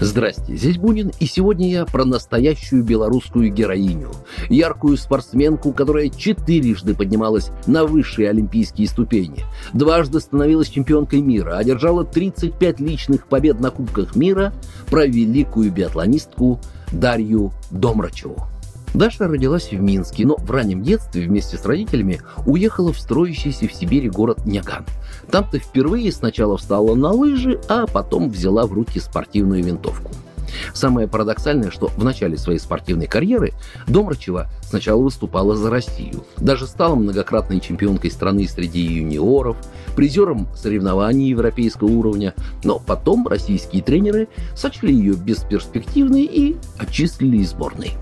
Здрасте, здесь Бунин, и сегодня я про настоящую белорусскую героиню. Яркую спортсменку, которая четырежды поднималась на высшие олимпийские ступени. Дважды становилась чемпионкой мира, одержала 35 личных побед на Кубках мира, про великую биатлонистку Дарью Домрачеву. Даша родилась в Минске, но в раннем детстве вместе с родителями уехала в строящийся в Сибири город Няган. Там-то впервые сначала встала на лыжи, а потом взяла в руки спортивную винтовку. Самое парадоксальное, что в начале своей спортивной карьеры Домрачева сначала выступала за Россию. Даже стала многократной чемпионкой страны среди юниоров, призером соревнований европейского уровня, но потом российские тренеры сочли ее бесперспективной и отчислили из сборной.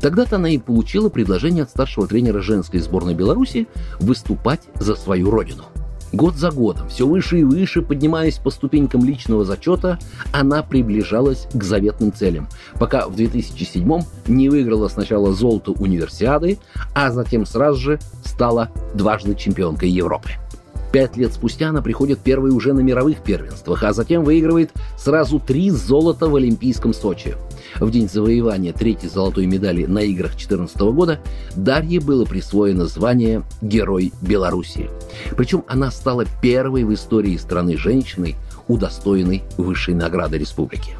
Тогда-то она и получила предложение от старшего тренера женской сборной Беларуси выступать за свою родину. Год за годом, все выше и выше, поднимаясь по ступенькам личного зачета, она приближалась к заветным целям, пока в 2007 не выиграла сначала золото универсиады, а затем сразу же стала дважды чемпионкой Европы. Пять лет спустя она приходит первой уже на мировых первенствах, а затем выигрывает сразу три золота в Олимпийском Сочи. В день завоевания третьей золотой медали на играх 2014 года Дарье было присвоено звание «Герой Беларуси». Причем она стала первой в истории страны женщиной, удостоенной высшей награды республики.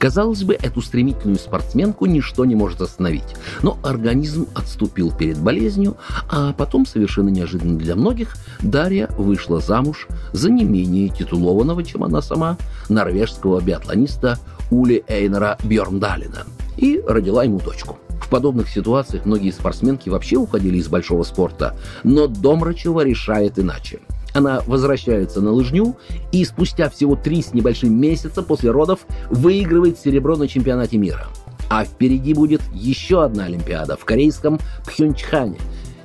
Казалось бы, эту стремительную спортсменку ничто не может остановить. Но организм отступил перед болезнью, а потом, совершенно неожиданно для многих, Дарья вышла замуж за не менее титулованного, чем она сама, норвежского биатлониста Ули Эйнера Бьорндалина и родила ему дочку. В подобных ситуациях многие спортсменки вообще уходили из большого спорта, но Домрачева решает иначе – она возвращается на лыжню и спустя всего три с небольшим месяца после родов выигрывает серебро на чемпионате мира. А впереди будет еще одна Олимпиада в корейском Пхенчхане,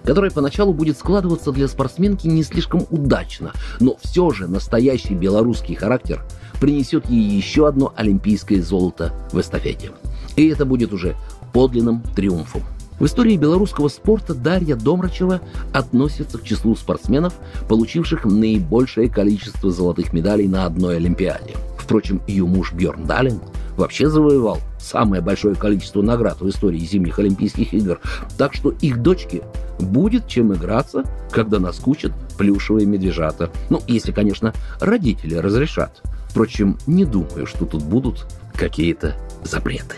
которая поначалу будет складываться для спортсменки не слишком удачно, но все же настоящий белорусский характер принесет ей еще одно олимпийское золото в эстафете. И это будет уже подлинным триумфом. В истории белорусского спорта Дарья Домрачева относится к числу спортсменов, получивших наибольшее количество золотых медалей на одной Олимпиаде. Впрочем, ее муж Бьорн Далин вообще завоевал самое большое количество наград в истории зимних Олимпийских игр, так что их дочке будет чем играться, когда наскучат плюшевые медвежата. Ну, если, конечно, родители разрешат. Впрочем, не думаю, что тут будут какие-то запреты.